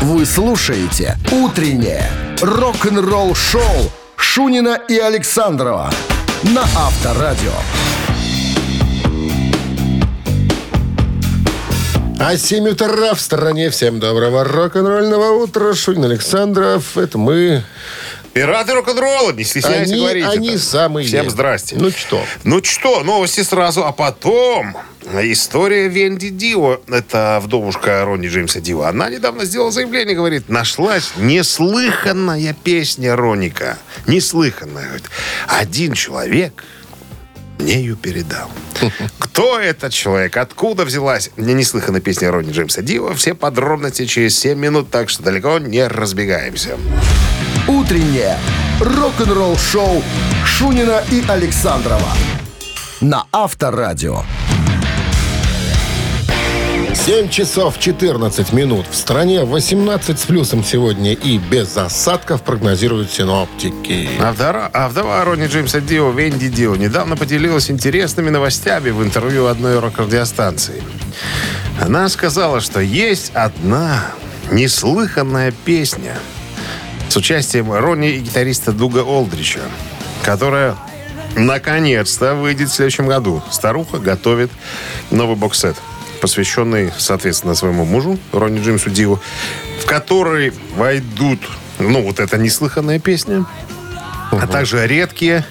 Вы слушаете «Утреннее рок-н-ролл-шоу» Шунина и Александрова на Авторадио. А 7 утра в стороне. Всем доброго рок-н-ролльного утра. Шунин Александров. Это мы. Пираты рок-н-ролла, не стесняйся Они, говорить они это. самые. Всем здрасте. Ну что? Ну что, новости сразу, а потом история Венди Дио. Это вдовушка Ронни Джеймса Дио. Она недавно сделала заявление, говорит, нашлась неслыханная песня Роника. Неслыханная. Говорит, один человек ее передал. Кто этот человек? Откуда взялась? Мне неслыханная песня Ронни Джеймса Дио. Все подробности через 7 минут, так что далеко не разбегаемся. «Утреннее рок-н-ролл-шоу» Шунина и Александрова на Авторадио. 7 часов 14 минут. В стране 18 с плюсом сегодня и без осадков прогнозируют синоптики. А вдова, а вдова Ронни Джеймса Дио, Венди Дио, недавно поделилась интересными новостями в интервью одной рок-радиостанции. Она сказала, что есть одна неслыханная песня с участием Ронни и гитариста Дуга Олдрича, которая наконец-то выйдет в следующем году. Старуха готовит новый боксет, посвященный, соответственно, своему мужу, Ронни Джеймсу Дио, в который войдут, ну, вот эта неслыханная песня, а также редкие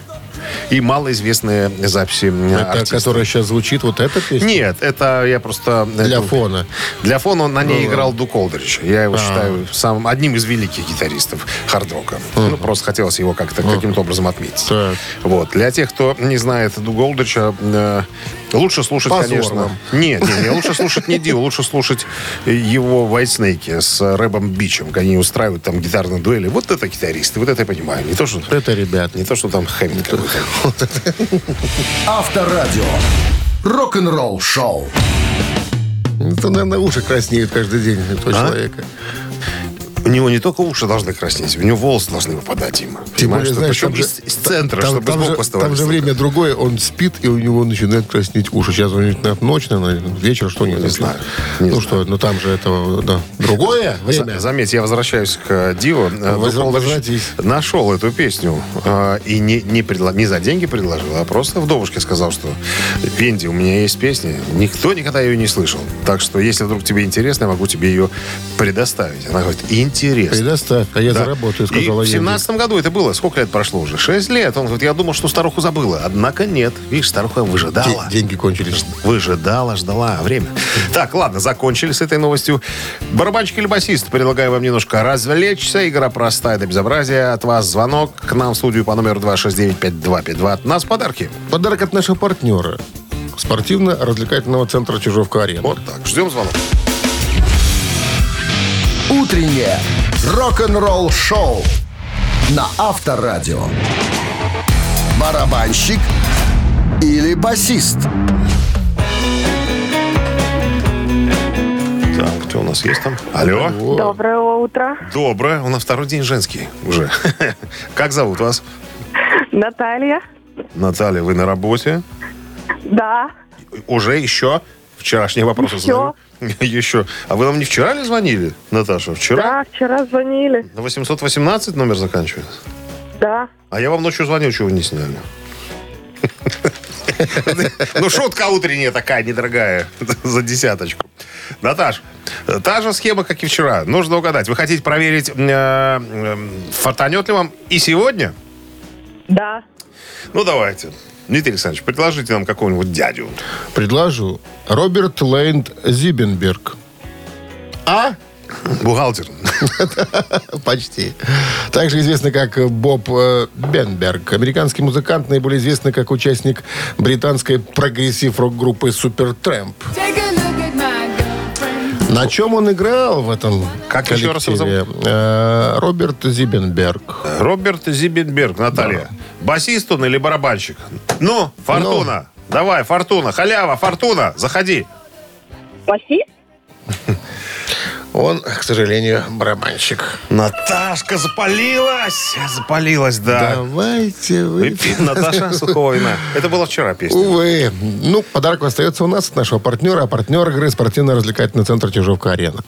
и малоизвестные записи Это, артистов. которая сейчас звучит, вот эта песня? Нет, это я просто... Для это- фона. Для фона он на ней Ну, играл Дук Олдрич. Я его считаю самым, одним из великих гитаристов хард-рока. Ну, просто хотелось его как-то каким-то образом отметить. Так. Вот. Для тех, кто не знает Дуга Олдрича, э, лучше слушать, Позор конечно... вам. Нет, нет, нет, лучше слушать не Dio, лучше слушать его White Snake с Рэбом Бичем. когда Они устраивают там гитарные дуэли. Вот это гитаристы, вот это я понимаю. Не то, что, Это, ребят. не то, что там Хэммит какой-то. Авторадио. Рок-н-ролл-шоу. Это, наверное, уши краснеют каждый день этого А? человека. У него не только уши должны краснеть, у него волосы должны выпадать им. Тем более, знаешь, там же- из, из центра, там, чтобы там сбоку же, там же время другое, он спит, и у него начинает краснеть уши. Сейчас у него наверное, ночь, наверное, вечер, что не, знаю, не ну знаю. что, ну там же это, да. Другое время. За- Заметь, я возвращаюсь к э, Дио. Э, возвратись. Нашел эту песню э, и не, не, предла- не за деньги предложил, а просто вдовушке сказал, что Венди, у меня есть песня, никто никогда ее не слышал. Так что, если вдруг тебе интересно, я могу тебе ее предоставить. Она говорит, интересно. Предоставь, а я Да. заработаю, И сказала в Енди. семнадцатом году это было. Сколько лет прошло уже? Шесть лет. Он говорит, я думал, что старуху забыла. Однако нет. Видишь, старуха выжидала. Де- Деньги кончились. Выжидала, ждала время. Так, ладно, закончили с этой новостью. Барабанщик или басист? Предлагаю вам немножко развлечься. Игра простая до безобразия. От вас звонок к нам в студию по номеру 269-5252. От нас подарки. Подарок от нашего партнера. Спортивно-развлекательного центра Чижовка-Арена. Вот так. Ждем звонок. «Утреннее рок-н-ролл-шоу» на Авторадио. Барабанщик или басист? Так, кто у нас есть там? Алло. Доброе утро. Доброе. У нас второй день женский уже. Как зовут вас? Наталья. Наталья, вы на работе? Да. Уже еще? Вчерашние вопросы задаю. Еще. А вы нам не вчера ли звонили, Наташа? Вчера? Да, вчера звонили. На 818 номер заканчивается? Да. А я вам ночью звонил, чего вы не сняли? Ну, шутка утренняя такая, недорогая, за десяточку. Наташ, та же схема, как и вчера. Нужно угадать. Вы хотите проверить, э, фартанет ли вам и сегодня? Да. Ну, давайте. Дмитрий Александрович, предложите нам какого-нибудь дядю. Предложу. Роберт Лейн Зибенберг. А? Бухгалтер. Почти. Также известный как Боб э, Бенберг. Американский музыкант, наиболее известный как участник британской прогрессив-рок-группы Supertramp. На чем он играл в этом Как еще раз его коллективе? Э, Роберт Зибенберг. Роберт Зибенберг, Наталья. Басист он или барабанщик? Ну, Фортуна. Давай, Фортуна. Халява, Фортуна. Заходи. Басист? Он, к сожалению, барабанщик. Наташка запалилась! Запалилась, да. Давайте вы... Выпьем, Наташа, сухого вина. Это было вчера песня. Увы. Ну, подарок остается у нас от нашего партнера, а партнер игры спортивно-развлекательный центр «Чижовка-арена».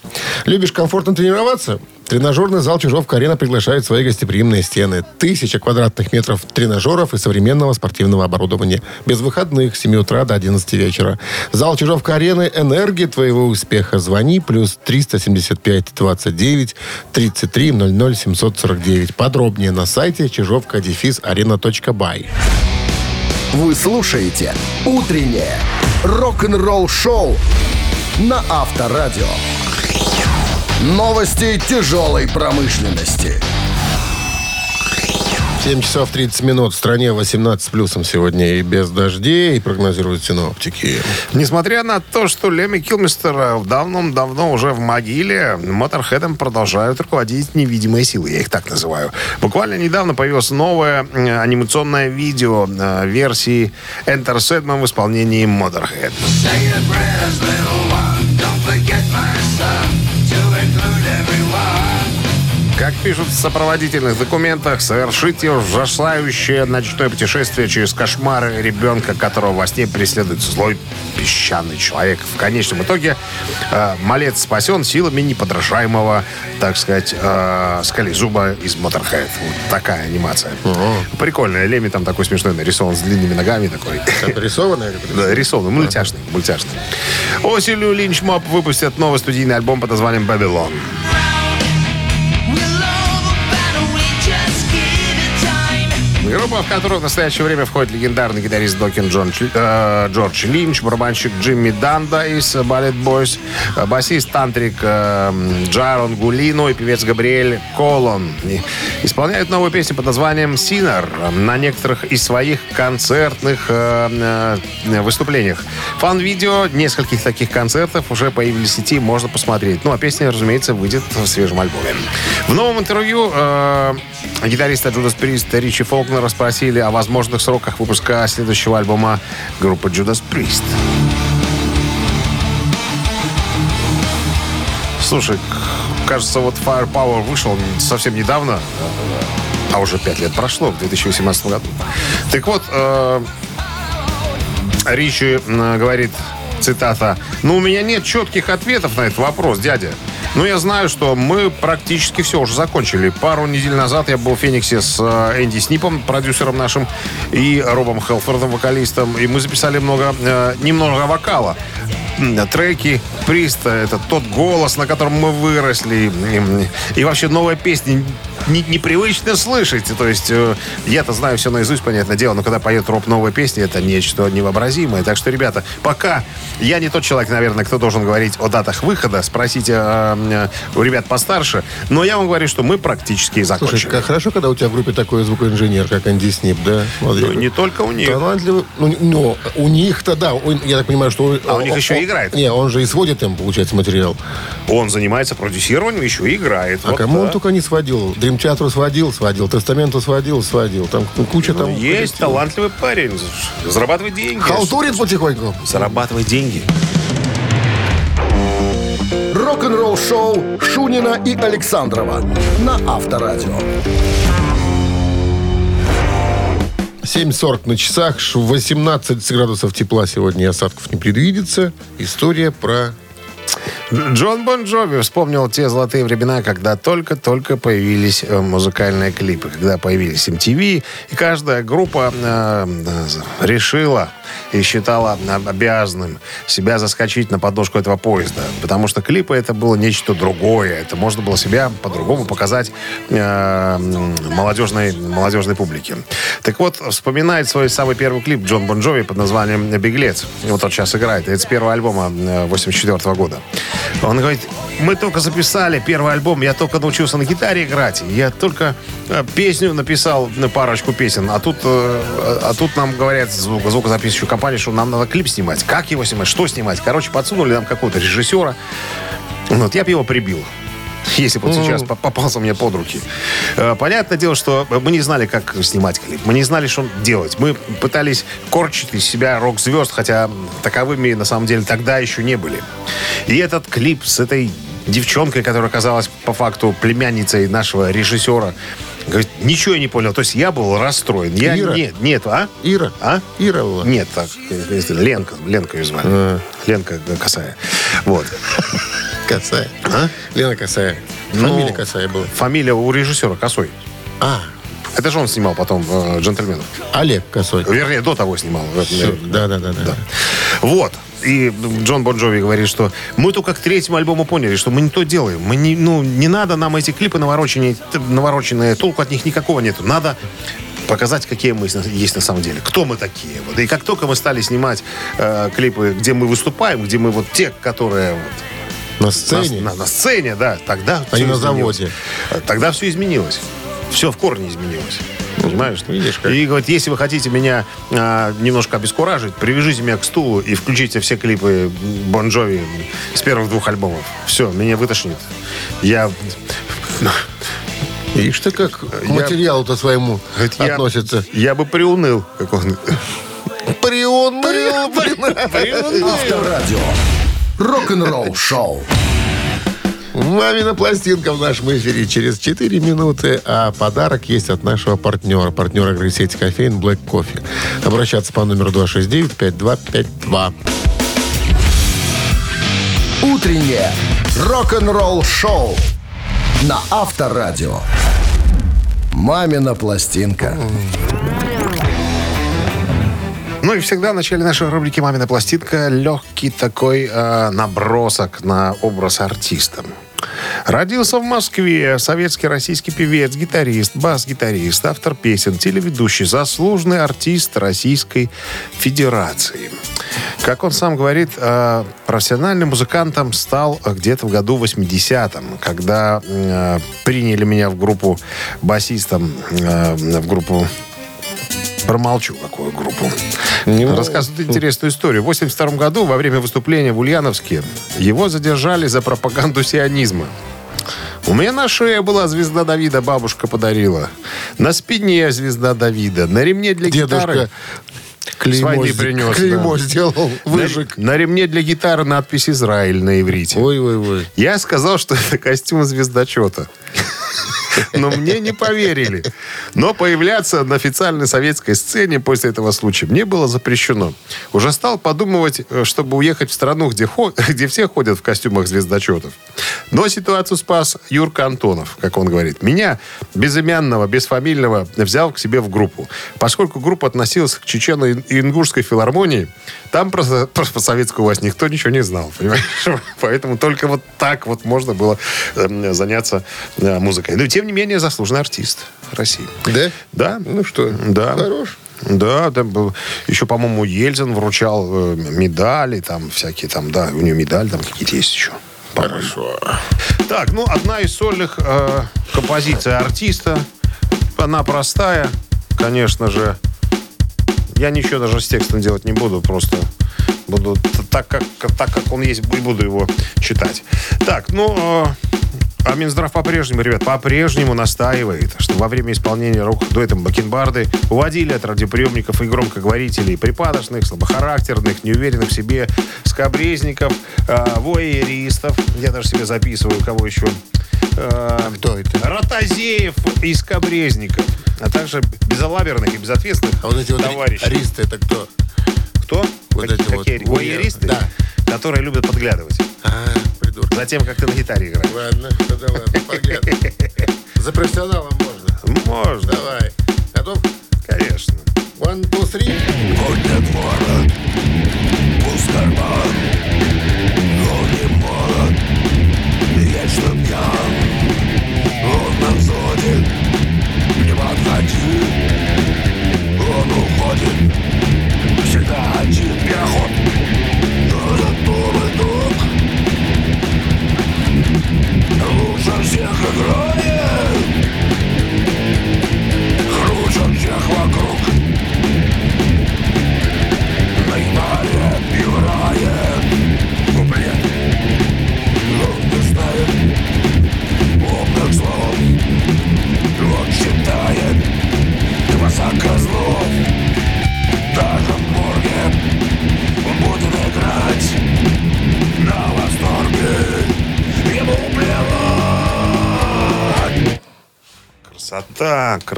Любишь комфортно тренироваться? Тренажерный зал «Чижовка-арена» приглашает в свои гостеприимные стены. Тысяча квадратных метров тренажеров и современного спортивного оборудования. Без выходных с 7 утра до 11 вечера. Зал «Чижовка-арены» – энергия твоего успеха. Звони плюс 375 29 33 00 749. Подробнее на сайте чижовка-арена.бай. Вы слушаете «Утреннее рок-н-ролл-шоу» на Авторадио. Новости тяжелой промышленности. 7 часов 30 минут. В стране 18 с плюсом сегодня и без дождей, и прогнозируют синоптики. Несмотря на то, что Леми Килмистер давно-давно уже в могиле, Моторхедом продолжают руководить невидимые силы. Я их так называю. Буквально недавно появилось новое э, анимационное видео э, версии Enter Sandman в исполнении Motorhead. Как пишут в сопроводительных документах, совершите ужасающее ночное путешествие через кошмары ребенка, которого во сне преследует злой песчаный человек. В конечном итоге э, малец спасен силами неподражаемого, так сказать, э, скалезуба из Motorhead. Вот такая анимация. Прикольная. Леми там такой смешной нарисован с длинными ногами такой. Это рисованное? Да, рисованный, мультяшный, мультяшный. Осенью Линч Моп выпустят новый студийный альбом под названием «Babylon». Группа, в которую в настоящее время входит легендарный гитарист Докин Джон, э, Джордж Линч, барабанщик Джимми Данда из Ballet Boys, э, басист Тантрик э, Джарон Гулино и певец Габриэль Колон. И Исполняют новую песню под названием «Синер» на некоторых из своих концертных э, э, выступлениях. Фан-видео нескольких таких концертов уже появились в сети, можно посмотреть. Ну, а песня, разумеется, выйдет в свежем альбоме. В новом интервью э, гитариста Judas Priest Ричи Фолкнера спросили о возможных сроках выпуска следующего альбома группы Judas Priest. Слушай, кажется, вот Firepower вышел совсем недавно, а уже пять лет прошло, в 2018 году. Так вот, э, Ричи э, говорит, цитата, «Ну, у меня нет четких ответов на этот вопрос, дядя. Но я знаю, что мы практически все уже закончили. Пару недель назад я был в Фениксе с э, Энди Снипом, продюсером нашим, и Робом Хелфордом, вокалистом. И мы записали много, э, немного вокала. Треки Приста, это тот голос, на котором мы выросли. И, и вообще новая песня не- непривычно слышать. То есть э, я-то знаю все наизусть, понятное дело, но когда поет Роб новые песни, это нечто невообразимое. Так что, ребята, пока я не тот человек, наверное, кто должен говорить о датах выхода, спросите э, э, у ребят постарше, но я вам говорю, что мы практически Слушай, закончили. как хорошо, когда у тебя в группе такой звукоинженер, как Анди Снип, да? Смотри, Ну, не только у них. Талантливый. Ну, но у них-то, да. я так понимаю, что... А у них еще и играет. Не, он же и сводит им, получается, материал. Он занимается продюсированием, еще и играет. А Вот, кому он да. только не сводил? Дрим Театру сводил, сводил. Тестаменту сводил, сводил. Там куча там... Ну, Есть талантливый парень, зарабатывает деньги. Халтурит потихоньку. Зарабатывает деньги. Рок-н-ролл-шоу Шунина и Александрова на Авторадио. 7.40 на часах, ш- 18 градусов тепла сегодня осадков не предвидится. История про... Джон Бон Джови вспомнил те золотые времена, когда только-только появились э, музыкальные клипы, когда появились MTV, и каждая группа э, э, решила и считала обязанным себя заскочить на подножку этого поезда, потому что клипы это было нечто другое, это можно было себя по-другому показать э, молодежной, молодежной публике. Так вот, вспоминает свой самый первый клип Джон Бон Джови под названием «Беглец». Вот он сейчас играет. Это с первого альбома 84 года. Он говорит, мы только записали первый альбом, я только научился на гитаре играть, я только э, песню написал, на парочку песен, а тут, э, а тут нам говорят звук, звукозаписывающую компанию, что нам надо клип снимать. Как его снимать, что снимать? Короче, подсунули нам какого-то режиссера. Вот, я бы его прибил. Если бы вот сейчас по- попался мне под руки. Э, Понятное дело, что мы не знали, как снимать клип. Мы не знали, что делать. Мы пытались корчить из себя рок-звезд, хотя таковыми на самом деле тогда еще не были. И этот клип с этой девчонкой, которая оказалась по факту племянницей нашего режиссера. Говорит, ничего я не понял. То есть я был расстроен. Я, Ира? Нет, нет, а? Ира? А? Ира была? Нет, так, если Ленка, Ленка ее звали. А. Ленка Косая. Вот. Косая. А? Лена Косая. Ну, Фамилия Косая была. Фамилия у режиссера Косой. А, Это же он снимал потом э, «Джентльменов». Олег Косой. Вернее, до того снимал. Всё, Да, да, да, да. Вот. И Джон Бон Джови говорит, что мы только к третьему альбому поняли, что мы не то делаем. Мы не, ну, не надо нам эти клипы навороченные, навороченные, толку от них никакого нету. Надо показать, какие мы есть на самом деле. Кто мы такие. Вот. И как только мы стали снимать э, клипы, где мы выступаем, где мы вот те, которые вот, На на, сцене. на- на сцене, да, тогда А не на заводе. Тогда все изменилось. Все в корне изменилось. Понимаешь? видишь, как. И говорит, если вы хотите меня а, немножко обескуражить, привяжите меня к стулу и включите все клипы Бон Джови с первых двух альбомов. Все, меня вытошнит. Я... Видишь ты, как к материалу-то своему я- относится. Я бы приуныл, как он. Приуныл, Авторадио. Рок-н-ролл шоу. Мамина пластинка в нашем эфире через 4 минуты, а подарок есть от нашего партнера. Партнера игры сети кофеин Black Coffee. Обращаться по номеру 269-5252. Утреннее рок-н-ролл шоу на Авторадио. Мамина пластинка. Ну и всегда в начале нашей рубрики «Мамина пластинка» легкий такой э, набросок на образ артиста. Родился в Москве советский российский певец, гитарист, бас-гитарист, автор песен, телеведущий, заслуженный артист Российской Федерации. Как он сам говорит, э, профессиональным музыкантом стал где-то в году 80-м, когда э, приняли меня в группу басистом, э, в группу Промолчу, какую группу. Рассказывает интересную историю. В 82 году, во время выступления в Ульяновске, его задержали за пропаганду сионизма. У меня на шее была звезда Давида, бабушка подарила. На спине звезда Давида. На ремне для гитары... Дедушка клеймо, войны с- принес, клеймо да. сделал, На, выжег. на ремне для гитары надпись «Израиль» на иврите. Ой-ой-ой. Я сказал, что это костюм звездочета. Но мне не поверили. Но появляться на официальной советской сцене после этого случая мне было запрещено. Уже стал подумывать, э, чтобы уехать в страну, где, где все ходят в костюмах звездочетов. Но ситуацию спас Юрка Антонов, как он говорит. Меня, безымянного, бесфамильного, взял к себе в группу. Поскольку группа относилась к Чечено-Ингушской филармонии, там про, про советскую власть никто ничего не знал, понимаешь? Поэтому только вот так вот можно было э, заняться э, музыкой. Но, тем не менее, заслуженный артист России. Да? Да. Ну что, Да. хорош. Да, был, еще, по-моему, Ельцин вручал э, медали, там всякие там, да, у него медали там какие-то есть еще. Хорошо. Так, ну, одна из сольных э, композиций артиста. Она простая, конечно же. Я ничего даже с текстом делать не буду, просто буду так, как, так, как он есть, и буду его читать. Так, ну, э, а Минздрав по-прежнему, ребят, по-прежнему настаивает, что во время исполнения рок-дуэтом Бакенбарды уводили от радиоприемников и громкоговорителей припадочных, слабохарактерных, неуверенных в себе скобрезников, э, воеристов. Я даже себе записываю, кого еще. Э, Кто это? Ротозеев и скобрезников, а также безалаберных и безответственных А вот эти вот товарищей. аристы, это кто? Кто? Вот Какие- эти вот какие? Воеристы? Да. Которые любят подглядывать. А, придурок. Затем, как ты на гитаре играешь. Ладно, тогда ладно, поглядывай. За профессионалом. Можно.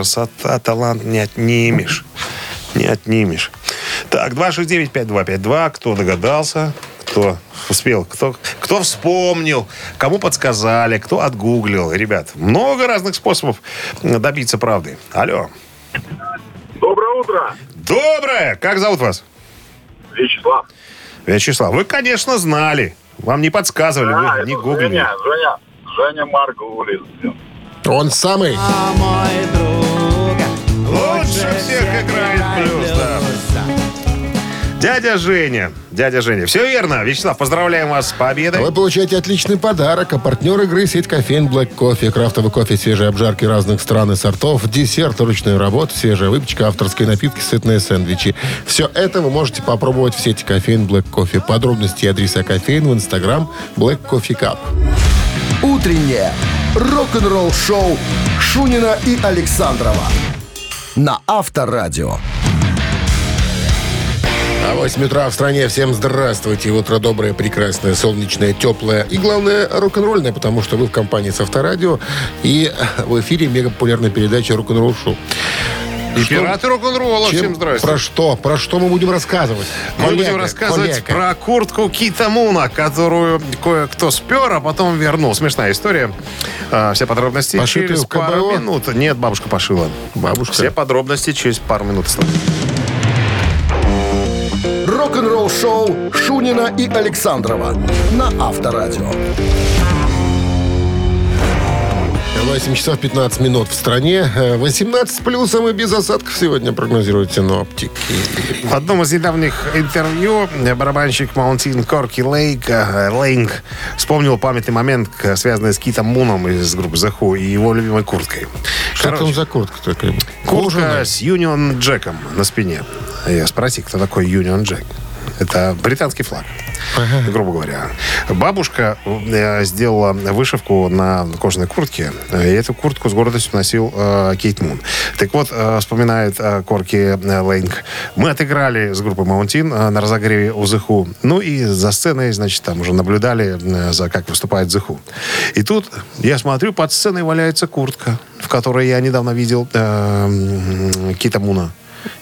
Красота, талант не отнимешь. Не отнимешь. Так, 269-5252. Кто догадался? Кто успел? Кто, кто вспомнил? Кому подсказали? Кто отгуглил? Ребят, много разных способов добиться правды. Алло. Доброе утро, Доброе! Как зовут вас? Вячеслав. Вячеслав, вы, конечно, знали. Вам не подсказывали, А, вы не гуглили. Женя, Женя, Женя Маргулис. Он самый. Лучше всех играет плюс, да. Дядя Женя. Дядя Женя. Все верно. Вячеслав, поздравляем вас с победой. Вы получаете отличный подарок. А партнер игры сеть кофеин Black Coffee. Крафтовый кофе, свежие обжарки разных стран и сортов, десерт ручной работы, свежая выпечка, авторские напитки, сытные сэндвичи. Все это вы можете попробовать в сети кофеин Black Coffee. Подробности и адреса кофеин в инстаграм Black Coffee Cup. Утреннее рок-н-ролл-шоу Шунина и Александрова на Авторадио. А 8 утра в стране. Всем здравствуйте. Утро доброе, прекрасное, солнечное, теплое. И главное, рок-н-ролльное, потому что вы в компании с Авторадио. И в эфире мега популярная передача «Рок-н-ролл шоу». Пираты рок-н-ролла. Чем- Всем здрасте. Про что? Про что мы будем рассказывать? Мы будем Коллега, рассказывать коллега. про куртку Кита Муна, которую кое-кто спер, а потом вернул. Смешная история. А, все подробности Пошитую через пару КБО? минут. Нет, бабушка пошила. Бабушка. Все подробности через пару минут. Рок-н-ролл-шоу Шунина и Александрова на Авторадио. 8 часов 15 минут в стране. Э, 18 с плюсом и без осадков сегодня прогнозируют синоптики. В одном из недавних интервью барабанщик Маунтин Корки Лейк, э, Лейнг вспомнил памятный момент, связанный с Китом Муном из группы The Who и его любимой курткой. Что Короче, там за куртка такая? Куртка Кожаная? с Юнион Джеком на спине. Я спроси, кто такой Юнион Джек? Это британский флаг, грубо говоря. Бабушка э, сделала вышивку на кожаной куртке. э, И эту куртку с гордостью носил э, Кейт Мун. Так вот, э, вспоминает э, Корки э, Лейнг. Мы отыграли с группой Маунтин э, на разогреве у Who. Ну и за сценой, значит, там уже наблюдали э, за как выступает Who. И тут я смотрю, под сценой валяется куртка, в которой я недавно видел э, Кита Муна.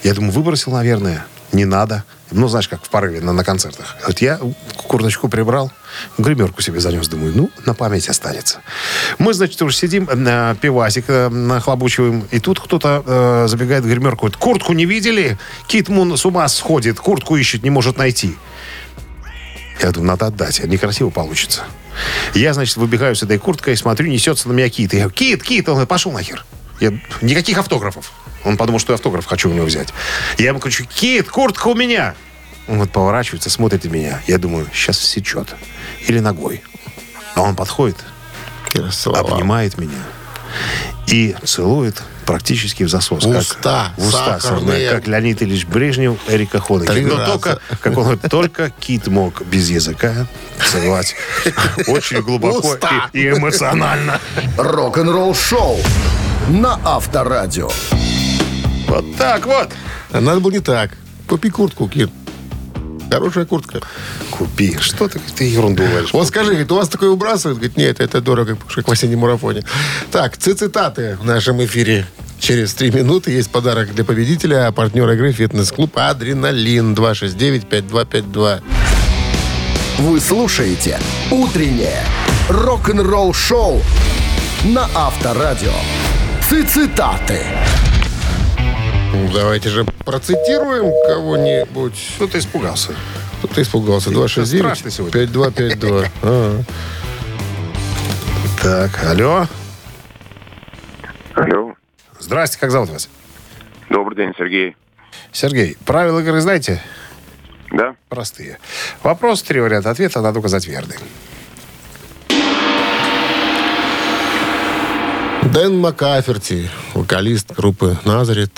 Я думаю, выбросил, наверное. Не надо. Ну, знаешь, как в порыве на, на концертах. Вот я курточку прибрал, гримерку себе занес. Думаю, ну, на память останется. Мы, значит, уже сидим, э, пивасик э, нахлобучиваем. И тут кто-то э, забегает в гримерку. Говорит, куртку не видели? Кит Мун с ума сходит. Куртку ищет, не может найти. Я думаю, надо отдать, некрасиво получится. Я, значит, выбегаю с этой курткой, смотрю, несется на меня Кит. Я говорю, Кит, Кит, он говорит, пошел нахер. Я, никаких автографов. Он подумал, что я автограф хочу у него взять. Я ему кричу, Кит, куртка у меня. Он вот поворачивается, смотрит на меня. Я думаю, сейчас сечет. Или ногой. А он подходит, расцеловал. обнимает меня и целует практически в засос. как- Уста в уста, сахарные. как Леонид Ильич Брежнев, Эрика Хонекер. Три Но раза. только, как он говорит, только Кит мог без языка целовать очень глубоко и, и эмоционально. Рок-н-ролл-шоу на Авторадио. Вот так вот. А Надо было не так. Купи куртку, Кир. Хорошая куртка. Купи. Что ты, ты ерунду говоришь? Вот скажи, говорит, у вас такое выбрасывают? Говорит, нет, это дорого, как в осеннем марафоне. Так, цитаты в нашем эфире. Через три минуты есть подарок для победителя, а партнер игры «Фитнес-клуб Адреналин» 269-5252. Вы слушаете «Утреннее рок-н-ролл-шоу» на Авторадио. Цитаты. Ну, Давайте же процитируем кого-нибудь. Что ты испугался? Кто-то испугался. страшный сегодня. 269-5252. А. Так, алло. Алло. Здрасте, как зовут вас? Добрый день, Сергей. Сергей, правила игры знаете? Да? Простые. Вопрос, три варианта ответа, надо указать верный. Дэн Макаферти, вокалист группы «Назарет»,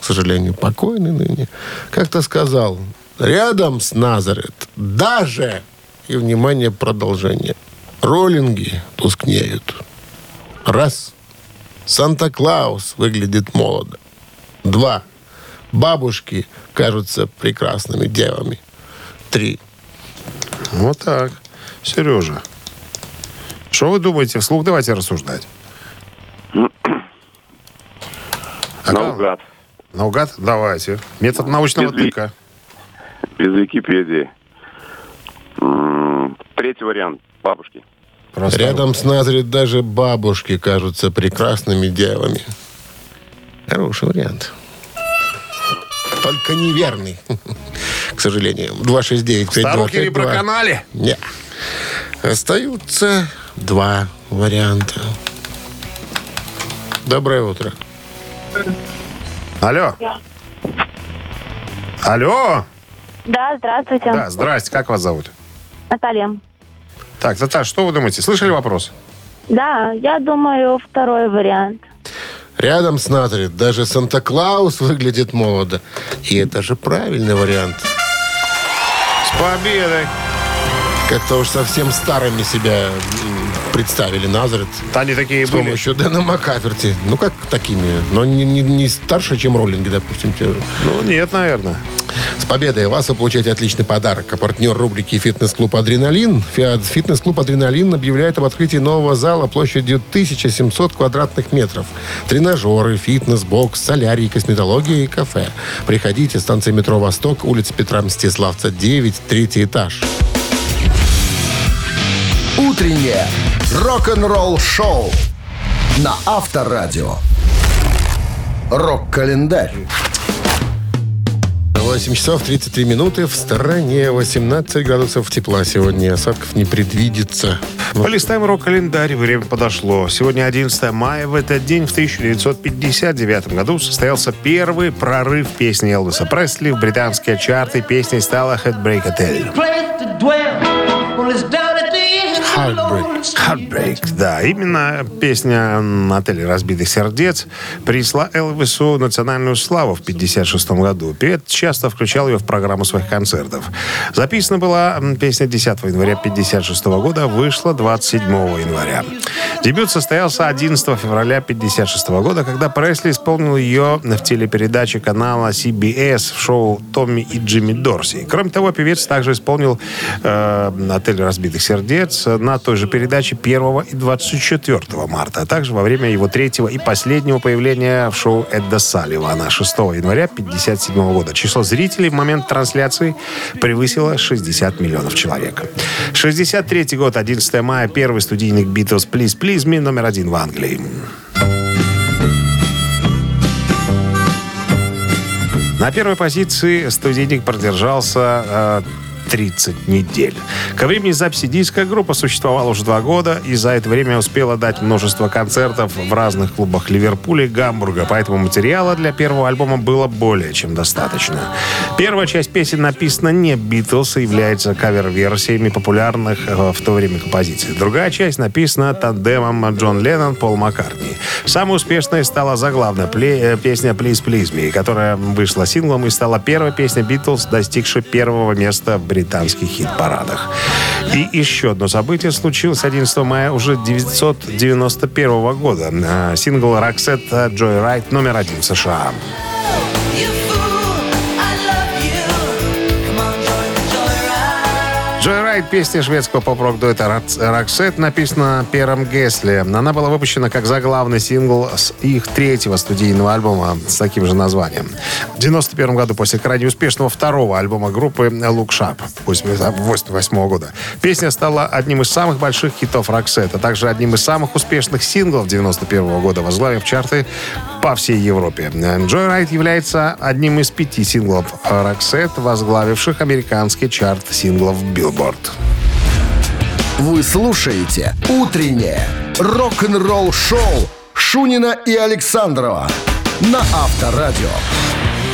к сожалению, покойный ныне, как-то сказал, рядом с «Назарет» даже, и, внимание, продолжение, роллинги тускнеют. Раз. Санта-Клаус выглядит молодо. Два. Бабушки кажутся прекрасными девами. Три. Вот так. Сережа. Что вы думаете? Вслух давайте рассуждать. Наугад. Наугад? Давайте. Метод научного Без ви- тыка. Без Википедии. Третий вариант. Бабушки. Просто Рядом с Назарет даже бабушки кажутся прекрасными девами. Хороший вариант. Только неверный. К сожалению. 269 Старухи не 5252. проканали. Не. Остаются два варианта. Доброе утро. Алло. Алло. Да, здравствуйте. Да, здрасте. Как вас зовут? Наталья. Так, Наташа, что вы думаете? Слышали вопрос? Да, я думаю, второй вариант. Рядом с Назарет даже Санта-Клаус выглядит молодо. И это же правильный вариант. С победой. Как-то уж совсем старыми себя представили Назарет. Они такие С были. помощью Дэна Маккаферти. Ну, как такими? Но не, не- не старше, чем роллинги, допустим. те же. Ну, нет, наверное. С победой вас вы получаете отличный подарок. А партнер рубрики «Фитнес-клуб Адреналин» «Фитнес-клуб Адреналин» объявляет об открытии нового зала площадью 1700 квадратных метров. Тренажеры, фитнес, бокс, солярий, косметология и кафе. Приходите, станция метро «Восток», улица Петра Мстиславца, 9, третий этаж. Утреннее рок-н-ролл-шоу на Авторадио. Рок-календарь. 8 часов 33 минуты. В стороне 18 градусов тепла сегодня. Осадков не предвидится. Полистаем рок-календарь. Время подошло. Сегодня 11 мая. В этот день, в 1959 году, состоялся первый прорыв песни Элвиса Пресли в британские чарты. Песней стала «Headbreak Hotel». Heartbreak. Heartbreak, да. Именно песня «Отель разбитых сердец» принесла Элвису национальную славу в 1956 году. Певец часто включал ее в программу своих концертов. Записана была песня 10 января 1956 года, вышла 27 января. Дебют состоялся 11 февраля 1956 года, когда Пресли исполнил ее в телепередаче канала CBS в шоу «Томми и Джимми Дорси». Кроме того, певец также исполнил э, «Отель разбитых сердец» на той же передаче 1 и 24 марта, а также во время его третьего и последнего появления в шоу Эдда Салливана 6 января 1957 года. Число зрителей в момент трансляции превысило 60 миллионов человек. 63 год, 11 мая, первый студийник Beatles «Please, Please Me» номер один в Англии. На первой позиции студийник продержался э, 30 недель. Ко времени записи диска группа существовала уже два года и за это время успела дать множество концертов в разных клубах Ливерпуля и Гамбурга, поэтому материала для первого альбома было более чем достаточно. Первая часть песен написана не Битлз и является кавер-версиями популярных э, в то время композиций. Другая часть написана тандемом Джон Леннон Пол Маккартни. Самой успешной стала заглавная пле- э, песня «Please, Please Me», которая вышла синглом и стала первой песней Битлз, достигшей первого места в британских хит-парадах. И еще одно событие случилось 11 мая уже 1991 года. Э, Сингл «Roxette Джой Райт» номер один в США. Джой Райт, песня шведского поп-рок дуэта Роксет, написана Пером Гесли. Она была выпущена как заглавный сингл с их третьего студийного альбома с таким же названием. В 91 году, после крайне успешного второго альбома группы Look Sharp 88 года, песня стала одним из самых больших хитов Роксет, а также одним из самых успешных синглов 91 года, возглавив чарты по всей Европе. Joyride является одним из пяти синглов Роксет, возглавивших американский чарт синглов Billboard. Вы слушаете «Утреннее рок-н-ролл-шоу» Шунина и Александрова на Авторадио.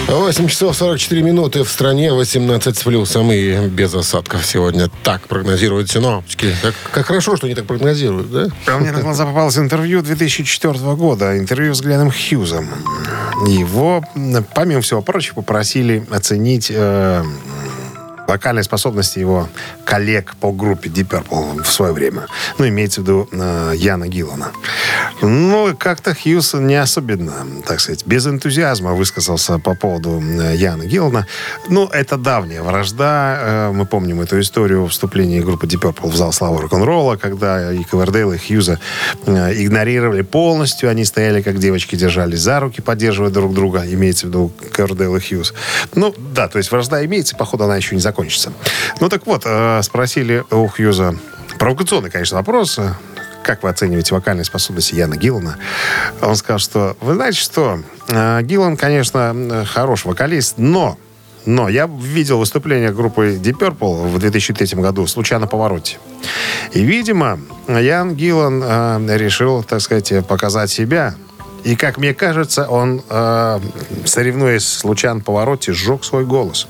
8 часов 44 минуты в стране, 18 с плюсом и без осадков сегодня. Так прогнозируют синоптики. Как, как хорошо, что они так прогнозируют, да? А мне на глаза попалось интервью 2004 года, интервью с Гленном Хьюзом. Его, помимо всего прочего, попросили оценить э, вокальные способности его коллег по группе Deep Purple в свое время. Ну, имеется в виду э, Яна Гиллана. Ну, как-то Хьюз не особенно, так сказать, без энтузиазма высказался по поводу э, Яна Гиллана. Ну, это давняя вражда. Э, Мы помним эту историю вступления группы Deep Purple в зал славы рок-н-ролла, когда и Ковердейл, и Хьюза э, игнорировали полностью. Они стояли, как девочки, держались за руки, поддерживая друг друга. Имеется в виду Ковердейл и Хьюз. Ну, да, то есть вражда имеется, походу, она еще не закончится. Ну, так вот, э, спросили у Хьюза провокационный, конечно, вопрос. Как вы оцениваете вокальные способности Яна Гиллана? Он сказал, что, вы знаете что, э, Гиллан, конечно, э, хороший вокалист, но но я видел выступление группы Deep Purple в 2003 году «Случайно на повороте». И, видимо, Ян Гиллан э, решил, так сказать, показать себя. И, как мне кажется, он, э, соревнуясь с «Лучан повороте», сжег свой голос.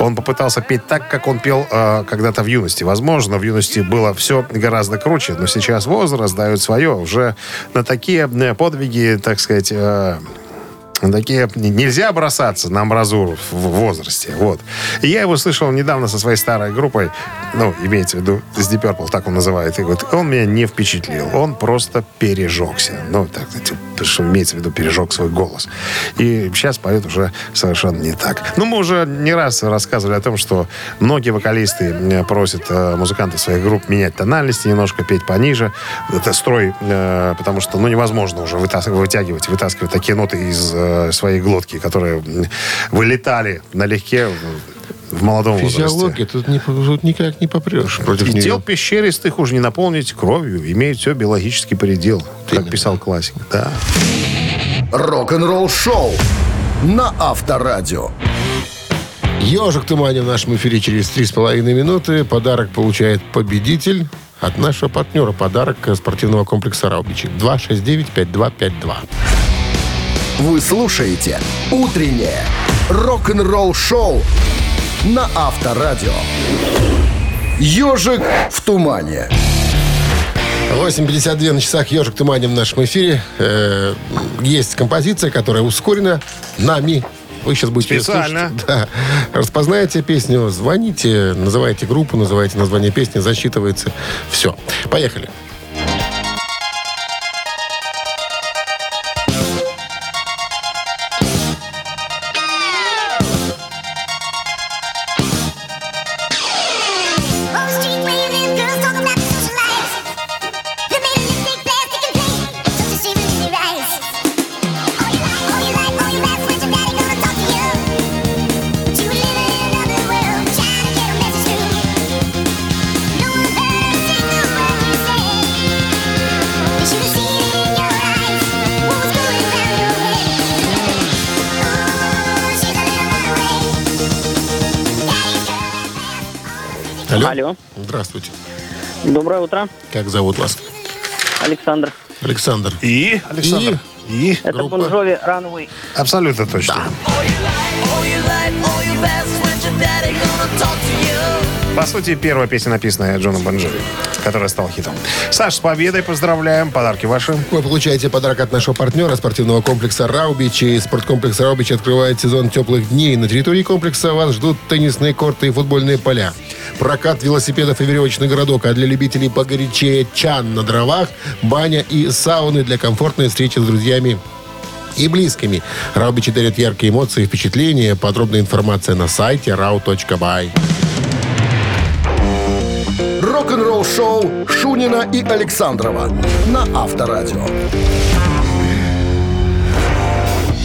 Он попытался петь так, как он пел э, когда-то в юности. Возможно, в юности было все гораздо круче, но сейчас возраст дает свое. Уже на такие э, подвиги, так сказать, э, такие нельзя бросаться на амбразуру в возрасте. Вот. И я его слышал недавно со своей старой группой, ну, имеется в виду с Deep Purple, так он называет. И вот он меня не впечатлил. Он просто пережегся. Ну, так, то, что имеется в виду, пережег свой голос. И сейчас поет уже совершенно не так. Ну, мы уже не раз рассказывали о том, что многие вокалисты э, просят э, музыкантов своих групп менять тональности, немножко петь пониже. Это строй, э, потому что, ну, невозможно уже вытас- вытягивать, вытаскивать такие ноты из э, своей глотки, которые вылетали налегке в- в молодом возрасте. Физиология, тут, не, тут никак не попрешь против И нее. тел пещеристых уже не наполнить кровью, имеет все биологический предел, как писал классик. Да. Рок-н-ролл шоу на Авторадио. Ежик Туманин в нашем эфире через три с половиной минуты. Подарок получает победитель от нашего партнера. Подарок спортивного комплекса «Раубичи». 269-5252. Вы слушаете «Утреннее рок-н-ролл шоу» на Авторадио. «Ежик в тумане». 8.52 на часах «Ежик Туманин» в нашем эфире. Э, есть композиция, которая ускорена нами. Вы сейчас будете Специально. слушать. Да. Распознаете песню, звоните, называйте группу, называйте название песни, засчитывается. Все. Поехали. Алло. Алло. Здравствуйте. Доброе утро. Как зовут вас? Александр. Александр. И, Александр? И? Это Группа? Bon Jovi Runaway. Абсолютно точно. По сути, первая песня, написанная Джоном Бон Джови, которая стала хитом. Саш, с победой поздравляем. Подарки ваши. Вы получаете подарок от нашего партнера спортивного комплекса «Раубич». И спорткомплекс «Раубич» открывает сезон теплых дней. На территории комплекса вас ждут теннисные корты и футбольные поля. Прокат велосипедов и веревочный городок. А для любителей погорячее чан на дровах, баня и сауны для комфортной встречи с друзьями и близкими. Раубичи дарят яркие эмоции и впечатления. Подробная информация на сайте rau.by. Рок-н-ролл шоу Шунина и Александрова на Авторадио.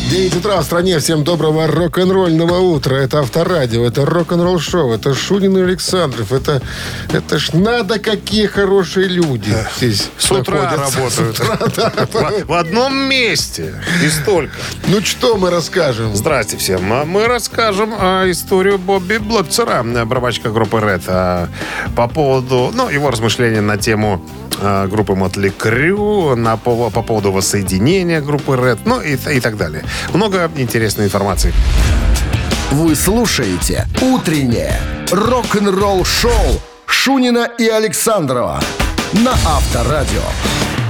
9 утра в стране. Всем доброго рок-н-ролльного утра. Это Авторадио, это рок-н-ролл шоу, это Шунин и Александров. Это, это ж надо, какие хорошие люди здесь С утра находятся. работают. С утра, да. В в одном месте. И столько. Ну, что мы расскажем? Здрасте всем. А Мы расскажем а, историю Бобби Блокцера, барабанщика группы Red, а, по поводу, ну, его размышления на тему группы Мотли Крю, на, по, по поводу воссоединения группы Red, ну, и, и так далее. Много интересной информации. Вы слушаете «Утреннее рок-н-ролл шоу» Шунина и Александрова на Авторадио.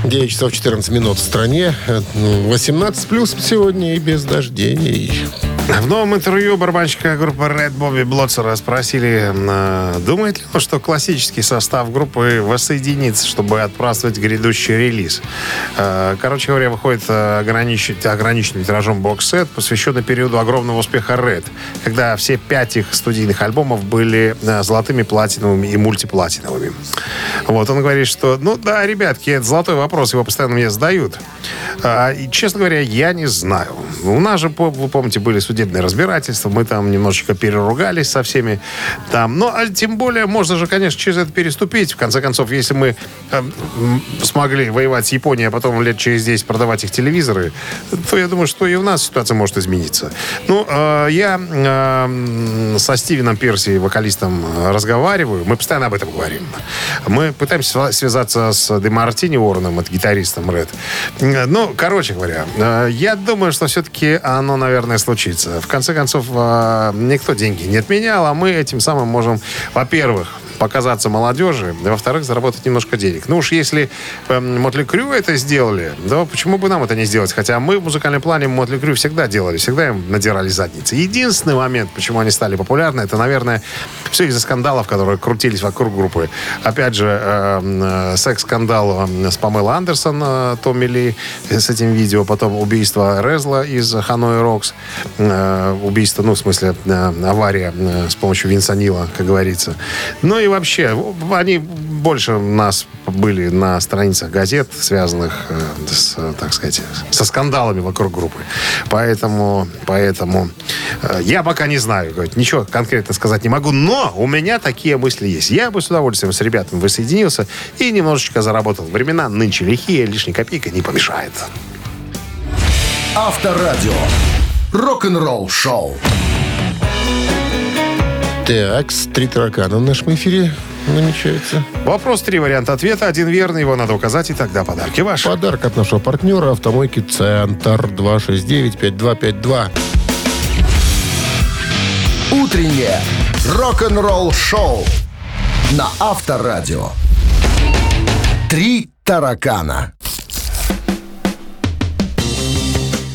9 часов 14 минут в стране. Э, ну, 18 плюс сегодня и без дождей. В новом интервью барабанщика группы Red Бобби Блотсера спросили, э, думает ли он, что классический состав группы воссоединится, чтобы отпраздновать грядущий релиз. Э, Короче говоря, выходит э, ограничен- ограниченным тиражом бокс-сет, посвященный периоду огромного успеха Red, когда все пять их студийных альбомов были золотыми, платиновыми и мультиплатиновыми. Вот, он говорит, что, ну да, ребятки, это золотой вопрос, его постоянно мне задают. А, и, честно говоря, я не знаю. У нас же, вы помните, были судебные разбирательства, мы там немножечко переругались со всеми там. Ну, а тем более, можно же, конечно, через это переступить. В конце концов, если мы э, смогли воевать с Японией, а потом лет через 10 продавать их телевизоры, то я думаю, что и у нас ситуация может измениться. Ну, э, я э, со Стивеном Перси, вокалистом, разговариваю. Мы постоянно об этом говорим. Мы пытаемся связаться с Де Мартини Уорреном, это гитаристом Red. Э, Ну, короче говоря, э, я думаю, что все-таки оно, наверное, случится. В конце концов, э, никто деньги не отменял, а мы этим самым можем, во-первых, показаться молодежи, и, во-вторых, заработать немножко денег. Ну уж если Мотли Крю это сделали, да почему бы нам это не сделать? Хотя мы в музыкальном плане Мотли Крю всегда делали, всегда им надирали задницы. Единственный момент, почему они стали популярны, это, наверное, все из-за скандалов, которые крутились вокруг группы. Опять же, э, э, секс-скандал э, с Памелой Андерсон, э, Томми Ли, э, с этим видео, потом убийство Резла из Ханой Рокс, э, убийство, ну, в смысле, э, авария э, с помощью винсанила, как говорится. Ну и вообще, они больше нас были на страницах газет, связанных э, с, так сказать, со скандалами вокруг группы. Поэтому, поэтому э, я пока не знаю, ничего конкретно сказать не могу, но у меня такие мысли есть. Я бы с удовольствием с ребятами воссоединился и немножечко заработал. Времена нынче лихие, лишняя копейка не помешает. Авторадио. Рок-н-ролл шоу. Так, три таракана в нашем эфире намечается. Вопрос, три варианта ответа. Один верный, его надо указать, и тогда подарки ваши. Подарок от нашего партнера «Автомойки Центр» 269-5252. Утреннее рок-н-ролл шоу на Авторадио. Три таракана.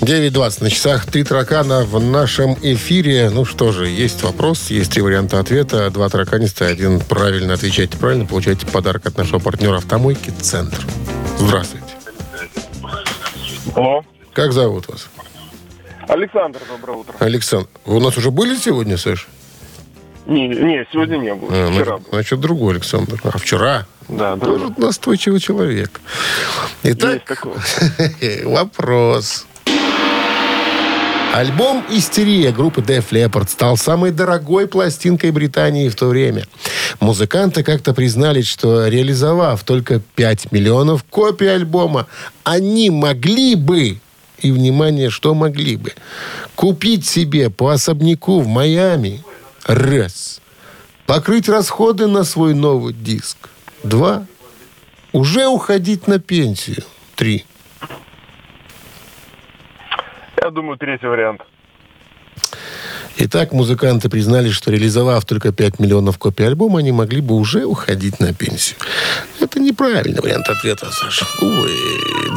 9.20 на часах. Три таракана в нашем эфире. Ну что же, есть вопрос, есть три варианта ответа. Два тараканиста, один правильно отвечаете правильно, получаете подарок от нашего партнера «Автомойки Центр». Здравствуйте. Алло. Как зовут вас? Александр, доброе утро. Александр. Вы у нас уже были сегодня, Саш? Не, не, сегодня не было. А, Вчера значит, был. значит, другой Александр. А вчера? Да, да. Тоже настойчивый человек. Итак, вопрос. Альбом «Истерия» группы Def Leppard стал самой дорогой пластинкой Британии в то время. Музыканты как-то признались, что реализовав только 5 миллионов копий альбома, они могли бы, и, внимание, что могли бы, купить себе по особняку в Майами, раз, покрыть расходы на свой новый диск, два, уже уходить на пенсию, три. Я думаю, третий вариант. Итак, музыканты признали, что реализовав только 5 миллионов копий альбома, они могли бы уже уходить на пенсию. Это неправильный вариант ответа, Саша. Увы.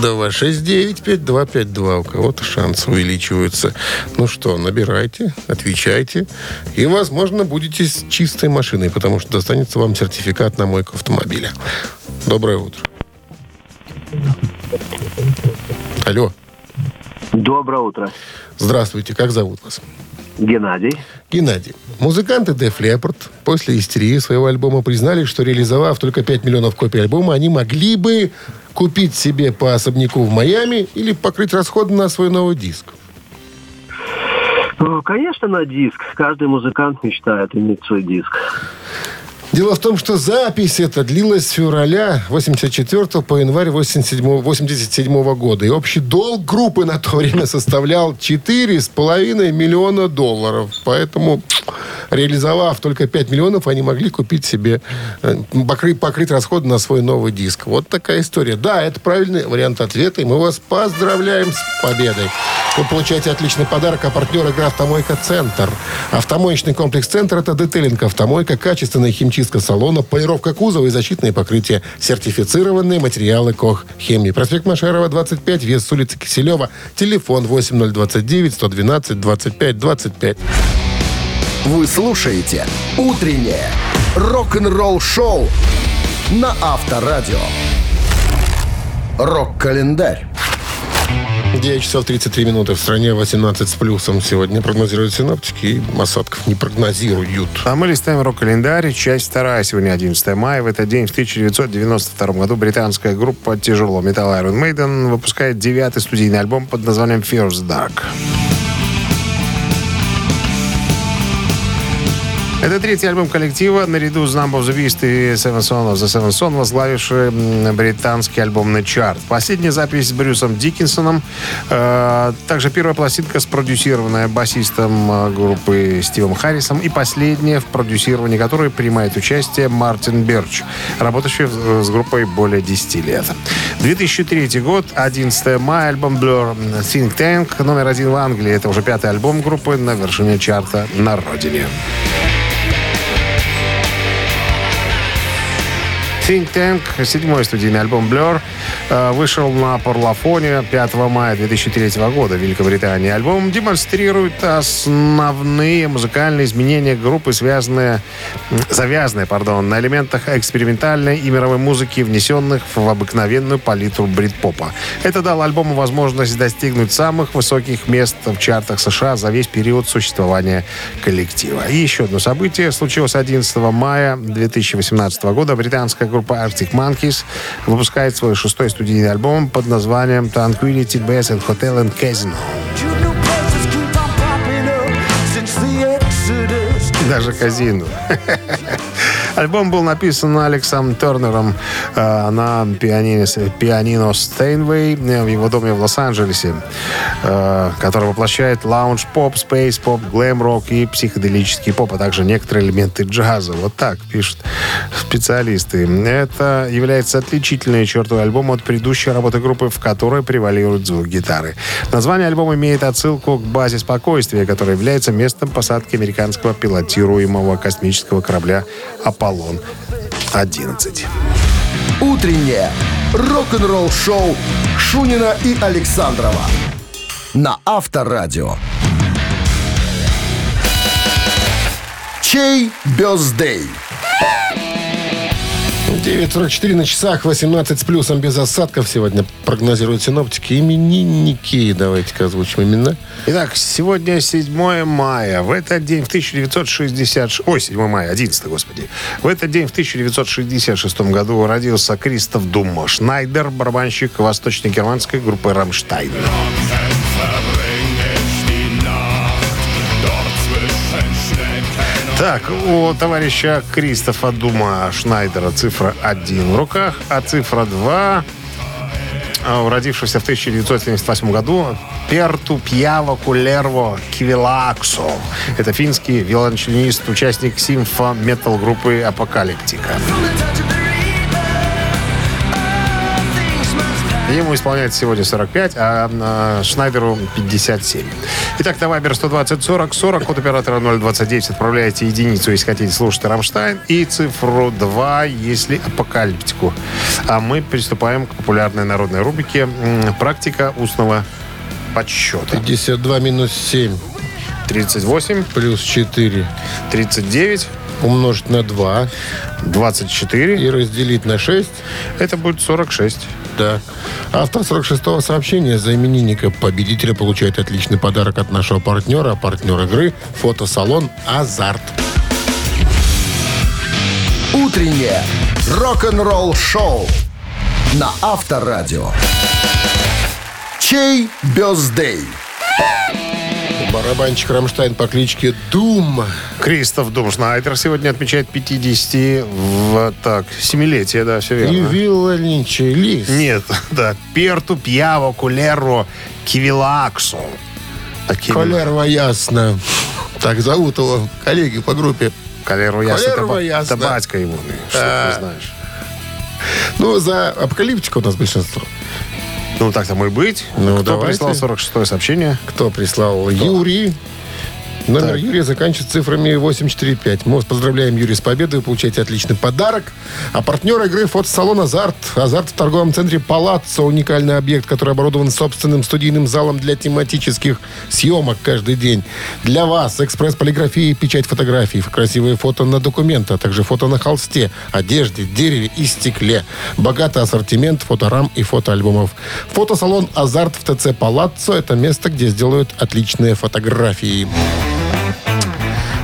269-5252. У кого-то шансы увеличиваются. Ну что, набирайте, отвечайте. И, возможно, будете с чистой машиной, потому что достанется вам сертификат на мойку автомобиля. Доброе утро. Алло. Доброе утро. Здравствуйте. Как зовут вас? Геннадий. Геннадий. Музыканты Def Leppard после истерии своего альбома признали, что реализовав только 5 миллионов копий альбома, они могли бы купить себе по особняку в Майами или покрыть расходы на свой новый диск. Э, Конечно, на диск. Каждый музыкант мечтает иметь свой диск. Дело в том, что запись эта длилась с февраля 84 по январь 87, 87 года. И общий долг группы на то время составлял 4,5 миллиона долларов. Поэтому, реализовав только 5 миллионов, они могли купить себе, э, покрыть, покрыть расходы на свой новый диск. Вот такая история. Да, это правильный вариант ответа, и мы вас поздравляем с победой. Вы получаете отличный подарок, а партнер игры «Автомойка Центр». Автомоечный комплекс «Центр» — это детейлинг «Автомойка», качественная химчистка химчистка салона, полировка кузова и защитные покрытия. Сертифицированные материалы КОХ Хемии. Проспект Машерова, 25, вес с улицы Киселева. Телефон 8029 112 25 25. Вы слушаете «Утреннее рок-н-ролл-шоу» на Авторадио. Рок-календарь. 9 часов 33 минуты. В стране 18 с плюсом сегодня прогнозируют синоптики. И осадков не прогнозируют. А мы листаем рок-календарь. Часть вторая. Сегодня 11 мая. В этот день, в 1992 году, британская группа тяжелого металла Iron Maiden выпускает девятый студийный альбом под названием Fear's Dark. Это третий альбом коллектива, наряду с Number of the Beast и Seven Son of the Seven Son, возглавивший британский альбомный чарт. Последняя запись с Брюсом Диккинсоном. э, также первая пластинка, спродюсированная басистом э, группы Стивом Харрисом. И последняя, в продюсировании которой принимает участие Мартин Берч, работающий в- с группой более 10 лет. 2003 год, 11 мая, альбом Blur Think Tank, номер один в Англии. Это уже пятый альбом группы на вершине чарта на родине. Think Tank, седьмой студийный альбом Blur, э, вышел на Парлафоне 5 мая 2003 года в Великобритании. Альбом демонстрирует основные музыкальные изменения группы, связанные, завязанные пардон, на элементах экспериментальной и мировой музыки, внесенных в обыкновенную палитру брит-попа. Это дало альбому возможность достигнуть самых высоких мест в чартах США за весь период существования коллектива. И еще одно событие случилось 11 мая 2018 года. Британская группа Arctic Monkeys выпускает свой шестой студийный альбом под названием Tranquility Base and Hotel and Casino. Даже казино. Альбом был написан Алексом Тернером э, на пианино, пианино Стейнвей в его доме в Лос-Анджелесе, э, который воплощает лаунж-поп, спейс-поп, глэм-рок и психоделический поп, а также некоторые элементы джаза. Вот так пишут специалисты. Это является отличительной чертой альбома от предыдущей работы группы, в которой превалирует звук гитары. Название альбома имеет отсылку к базе спокойствия, которая является местом посадки американского пилотируемого космического корабля «Аполлон-11». Утреннее рок-н-ролл-шоу Шунина и Александрова на Авторадио. Чей бездей? 9.44 на часах, 18 с плюсом без осадков сегодня прогнозируют синоптики. Именинники, давайте-ка озвучим имена. Итак, сегодня 7 мая. В этот день в 1960... Ой, 7 мая, 11, господи. В этот день в 1966 году родился Кристоф Думмо Шнайдер, барабанщик восточно-германской группы «Рамштайн». Так, у товарища Кристофа Дума Шнайдера цифра 1 в руках, а цифра 2 а, родившегося в 1978 году Перту Пьяво Кулерво Кивилаксо. Это финский виолончелинист, участник симфо-метал группы Апокалиптика. Ему исполняется сегодня 45, а а, Шнайдеру 57. Итак, на Вайбер 120 40 40, код оператора 029 отправляете единицу, если хотите слушать Рамштайн, и цифру 2, если апокалиптику. А мы приступаем к популярной народной рубрике «Практика устного подсчета». 52 минус 7 38, плюс 4 39, умножить на 2 24. и разделить на 6. Это будет 46. Да. Автор 46-го сообщения за именинника победителя получает отличный подарок от нашего партнера, а партнер игры – фотосалон «Азарт». Утреннее рок-н-ролл-шоу на Авторадио. Чей birthday? Барабанщик Рамштайн по кличке Дум. Кристоф Дум Шнайдер сегодня отмечает 50 в, так, 7-летие, да, все верно. виолончелист. Нет, да. Перту, Пьяво, Кулеро, Кивилаксо. Таким- Колерва ясно. Так зовут его коллеги по группе. Калеру ясно. ба- ясно. Это батька его. Что ты знаешь. Ну, за апокалиптику у нас большинство. Ну, так тому и быть. Ну, Кто давайте. прислал 46-е сообщение? Кто прислал? Юрий. Номер Юрия заканчивается цифрами 845. Мы вас поздравляем, Юрий, с победой. Вы получаете отличный подарок. А партнер игры фотосалон «Азарт». «Азарт» в торговом центре «Палаццо». Уникальный объект, который оборудован собственным студийным залом для тематических съемок каждый день. Для вас экспресс-полиграфия и печать фотографий. Красивые фото на документы, а также фото на холсте, одежде, дереве и стекле. Богатый ассортимент фоторам и фотоальбомов. Фотосалон «Азарт» в ТЦ «Палаццо» – это место, где сделают отличные фотографии.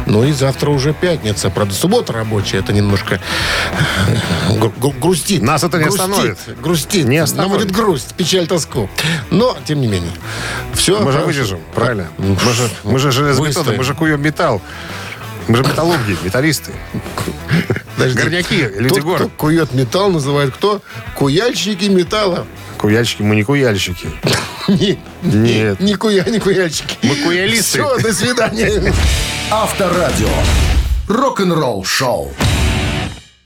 Ну и завтра уже пятница. Правда, суббота рабочая. Это немножко э, гру- гру- грустит. Нас это не грустит, остановит. Грустит. Не Нам остановит. будет грусть, печаль, тоску. Но, тем не менее. Все Мы же выдержим, правильно? Мы же, мы же железобетонные, Выстоим. мы же куем металл. Мы же металлурги, металлисты. Горняки, люди Тот, кто кует металл, называют кто? Куяльщики металла. Куяльщики, мы не куяльщики. Не, Нет. не куя, не куяльщики. Мы куялисты. Все, до свидания. Авторадио. Рок-н-ролл шоу.